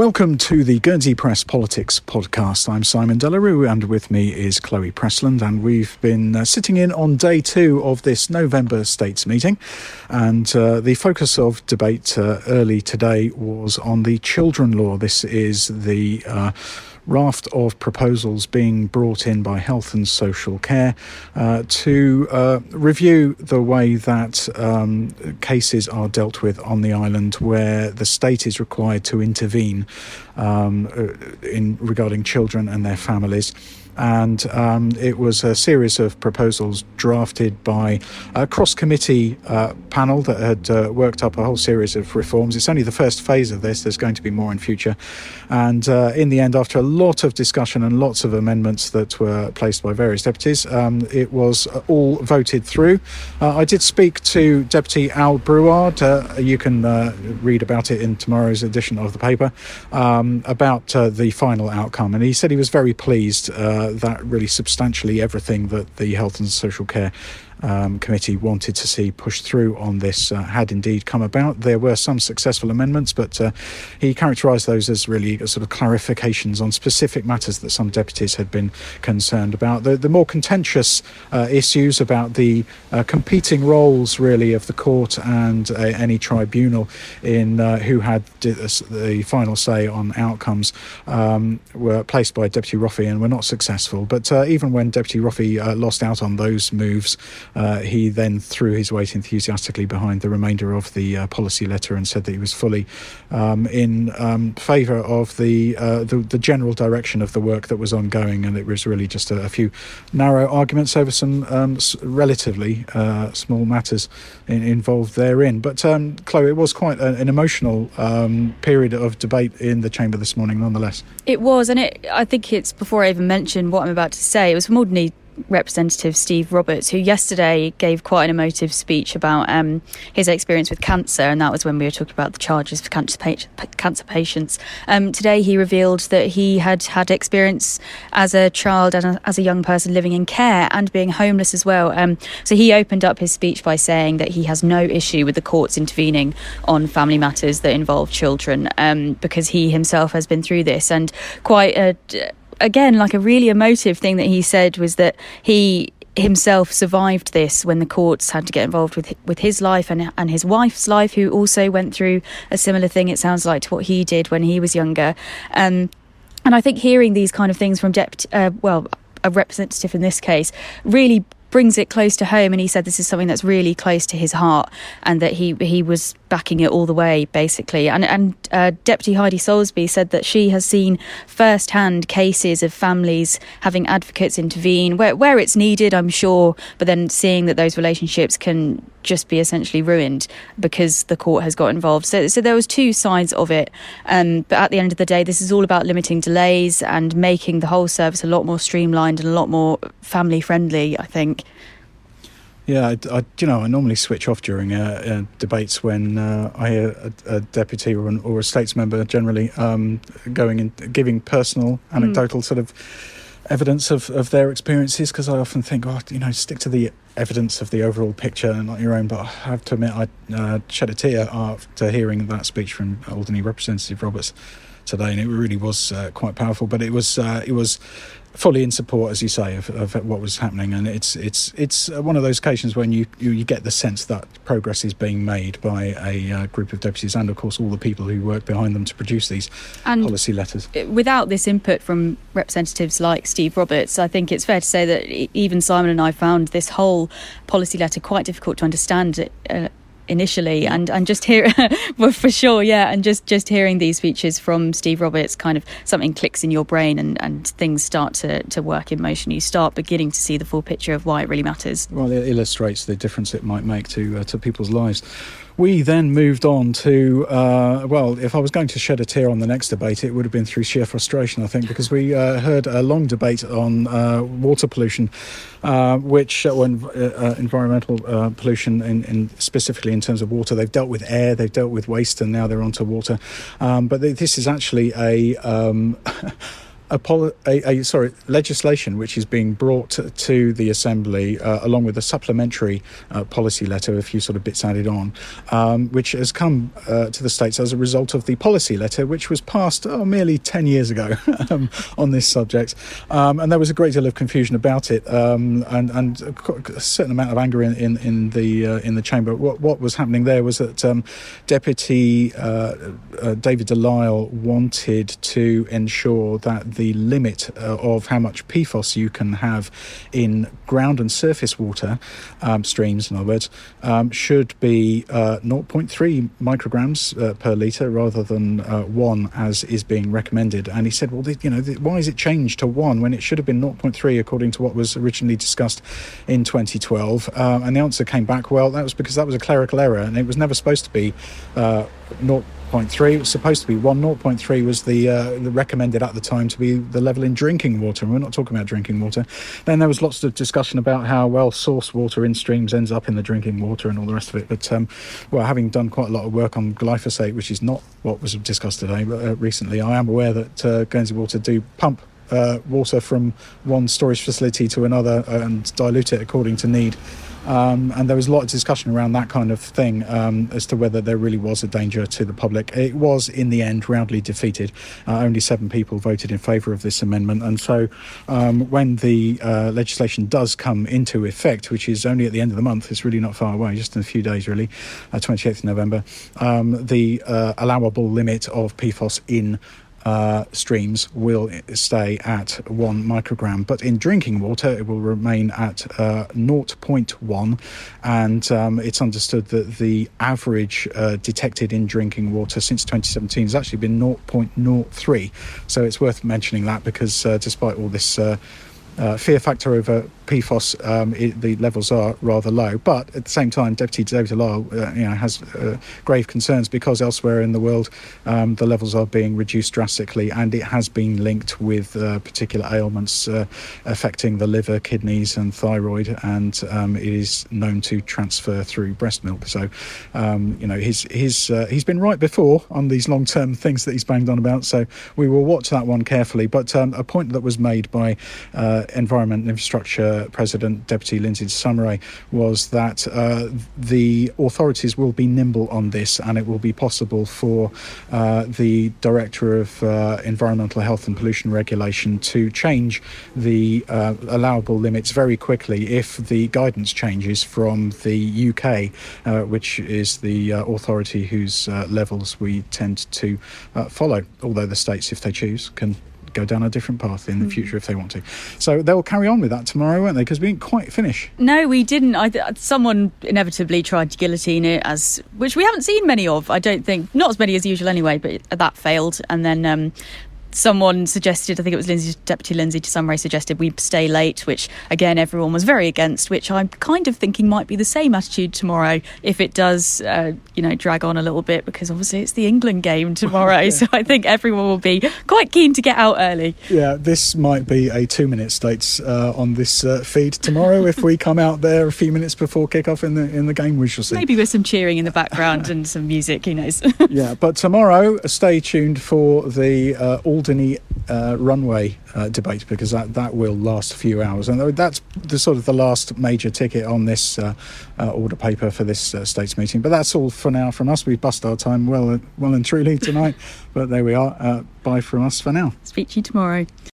Welcome to the Guernsey Press Politics podcast. I'm Simon Delarue, and with me is Chloe Pressland, and we've been uh, sitting in on day two of this November States meeting. And uh, the focus of debate uh, early today was on the children law. This is the uh, raft of proposals being brought in by Health and Social Care uh, to uh, review the way that um, cases are dealt with on the island where the state is required to intervene um, uh, in regarding children and their families and um, it was a series of proposals drafted by a cross committee uh, panel that had uh, worked up a whole series of reforms. It's only the first phase of this, there's going to be more in future. And uh, in the end, after a lot of discussion and lots of amendments that were placed by various deputies, um, it was all voted through. Uh, I did speak to Deputy Al Brouard. Uh, you can uh, read about it in tomorrow's edition of the paper um, about the final outcome. And he said he was very pleased that really substantially everything that the Health and Social Care um, committee wanted to see pushed through on this uh, had indeed come about. There were some successful amendments, but uh, he characterised those as really sort of clarifications on specific matters that some deputies had been concerned about. The, the more contentious uh, issues about the uh, competing roles, really, of the court and uh, any tribunal in uh, who had the final say on outcomes um, were placed by Deputy Roffey and were not successful. But even when Deputy Roffey lost out on those moves, uh, he then threw his weight enthusiastically behind the remainder of the uh, policy letter and said that he was fully um, in um, favour of the, uh, the, the general direction of the work that was ongoing, and it was really just a, a few narrow arguments over some um, relatively uh, small matters in, involved therein. But um, Chloe, it was quite a, an emotional um, period of debate in the chamber this morning, nonetheless. It was, and it, I think it's before I even mention what I'm about to say. It was from Alderney Representative Steve Roberts, who yesterday gave quite an emotive speech about um, his experience with cancer, and that was when we were talking about the charges for cancer, pa- cancer patients. Um, today, he revealed that he had had experience as a child and as a young person living in care and being homeless as well. Um, so he opened up his speech by saying that he has no issue with the courts intervening on family matters that involve children um, because he himself has been through this and quite a again, like a really emotive thing that he said was that he himself survived this when the courts had to get involved with with his life and and his wife's life, who also went through a similar thing. It sounds like to what he did when he was younger. Um, and I think hearing these kind of things from deputy, uh, well, a representative in this case, really brings it close to home. And he said this is something that's really close to his heart, and that he he was backing it all the way, basically. And and uh, Deputy Heidi Soulsby said that she has seen first-hand cases of families having advocates intervene where where it's needed, I'm sure, but then seeing that those relationships can just be essentially ruined because the court has got involved. So, so there was two sides of it. Um, but at the end of the day, this is all about limiting delays and making the whole service a lot more streamlined and a lot more family friendly. I think. Yeah, I, I, you know, I normally switch off during uh, uh, debates when uh, I hear a, a deputy or, an, or, a states member generally um, going and giving personal, hmm. anecdotal mm. sort of evidence of, of their experiences because I often think, oh, you know, stick to the evidence of the overall picture and not your own. But I have to admit, I uh, shed a tear after hearing that speech from Alderney Representative Roberts today, and it really was uh, quite powerful. But it was uh, it was fully in support, as you say, of, of, what was happening. And it's it's it's one of those occasions when you, you, you get the sense that progress is being made by a uh, group of deputies and, of course, all the people who work behind them to produce these and policy letters. Without this input from representatives like Steve Roberts, I think it's fair to say that even Simon and I found this whole policy letter quite difficult to understand. Uh, initially and and just hear well for sure yeah and just just hearing these speeches from Steve Roberts kind of something clicks in your brain and and things start to to work in motion. You start beginning to see the full picture of why it really matters. Well it illustrates the difference it might make to uh, to people's lives we then moved on to, uh, well, if I was going to shed a tear on the next debate, it would have been through sheer frustration, I think, because we uh, heard a long debate on uh, water pollution, uh, which, uh, when uh, environmental pollution, in, in, specifically in terms of water, they've dealt with air, they've dealt with waste, and now they're onto water. Um, but this is actually a. Um, a, a, sorry legislation which is being brought to, to the assembly uh, along with a supplementary uh, policy letter, a few sort of bits added on, um, which has come uh, to the states as a result of the policy letter which was passed oh, merely ten years ago um, on this subject, um, and there was a great deal of confusion about it um, and, and a certain amount of anger in in, in the uh, in the chamber. What what was happening there was that um, Deputy uh, uh, David De Lisle wanted to ensure that the limit uh, of how much PFOS you can have in ground and surface water, um, streams in other words, um, should be uh, 0.3 micrograms uh, per litre rather than uh, one as is being recommended. And he said, well, you know, why is it changed to one when it should have been 0.3 according to what was originally discussed in 2012? Um, and the answer came back, well, that was because that was a clerical error and it was never supposed to be uh, 0. 0.3. It was supposed to be 1. 0.3 was the, uh, the recommended at the time to be the level in drinking water. And we're not talking about drinking water. Then there was lots of discussion about how, well, source water in streams ends up in the drinking water and all the rest of it. But, um, well, having done quite a lot of work on glyphosate, which is not what was discussed today, but uh, recently, I am aware that uh, Guernsey Water do pump uh, water from one storage facility to another and dilute it according to need. Um, and there was a lot of discussion around that kind of thing um, as to whether there really was a danger to the public. It was, in the end, roundly defeated. Uh, only seven people voted in favour of this amendment. And so, um, when the uh, legislation does come into effect, which is only at the end of the month, it's really not far away, just in a few days, really, uh, 28th November, um, the uh, allowable limit of PFOS in uh, streams will stay at 1 microgram, but in drinking water it will remain at uh, 0.1. And um, it's understood that the average uh, detected in drinking water since 2017 has actually been 0.03. So it's worth mentioning that because uh, despite all this uh, uh, fear factor over PFOS, um, it, the levels are rather low. But at the same time, Deputy David De Lisle, uh, you know, has uh, grave concerns because elsewhere in the world um, the levels are being reduced drastically, and it has been linked with uh, particular ailments uh, affecting the liver, kidneys, and thyroid, and um, it is known to transfer through breast milk. So, um, you know, he's he's uh, he's been right before on these long-term things that he's banged on about. So we will watch that one carefully. But um, a point that was made by Environment and Infrastructure President Deputy Lindsay de was that uh, the authorities will be nimble on this and it will be possible for uh, the Director of uh, Environmental Health and Pollution Regulation to change the uh, allowable limits very quickly if the guidance changes from the UK, uh, which is the uh, authority whose levels we tend to follow. Although the states, if they choose, can go down a different path in the mm. future if they want to. So they'll carry on with that tomorrow, won't they? Because we didn't quite finish. No, we didn't. I, someone inevitably tried to guillotine it, as which we haven't seen many of. I don't think, not as many as usual anyway, but that failed. And then um, someone suggested, I think it was Lindsay, Deputy Lindsay de Sausmarez suggested we stay late, which again everyone was very against. Which I'm kind of thinking might be the same attitude tomorrow if it does, uh, you know, drag on a little bit because obviously it's the England game tomorrow. yeah. So I think everyone will be quite keen to get out early. Yeah, this might be a two-minute states uh, on this uh, feed tomorrow if we come out there a few minutes before kick-off in the in the game. We shall see. Maybe with some cheering in the background and some music. Who knows? yeah, but tomorrow, stay tuned for the all Alderney uh, runway uh, debate because that, that will last a few hours. And that's the sort of the last major ticket on this uh, uh order paper for this uh, states meeting. But that's all for now from us. We've bust our time well, well and truly tonight. but there we are. Uh, bye from us for now. Speak to you tomorrow.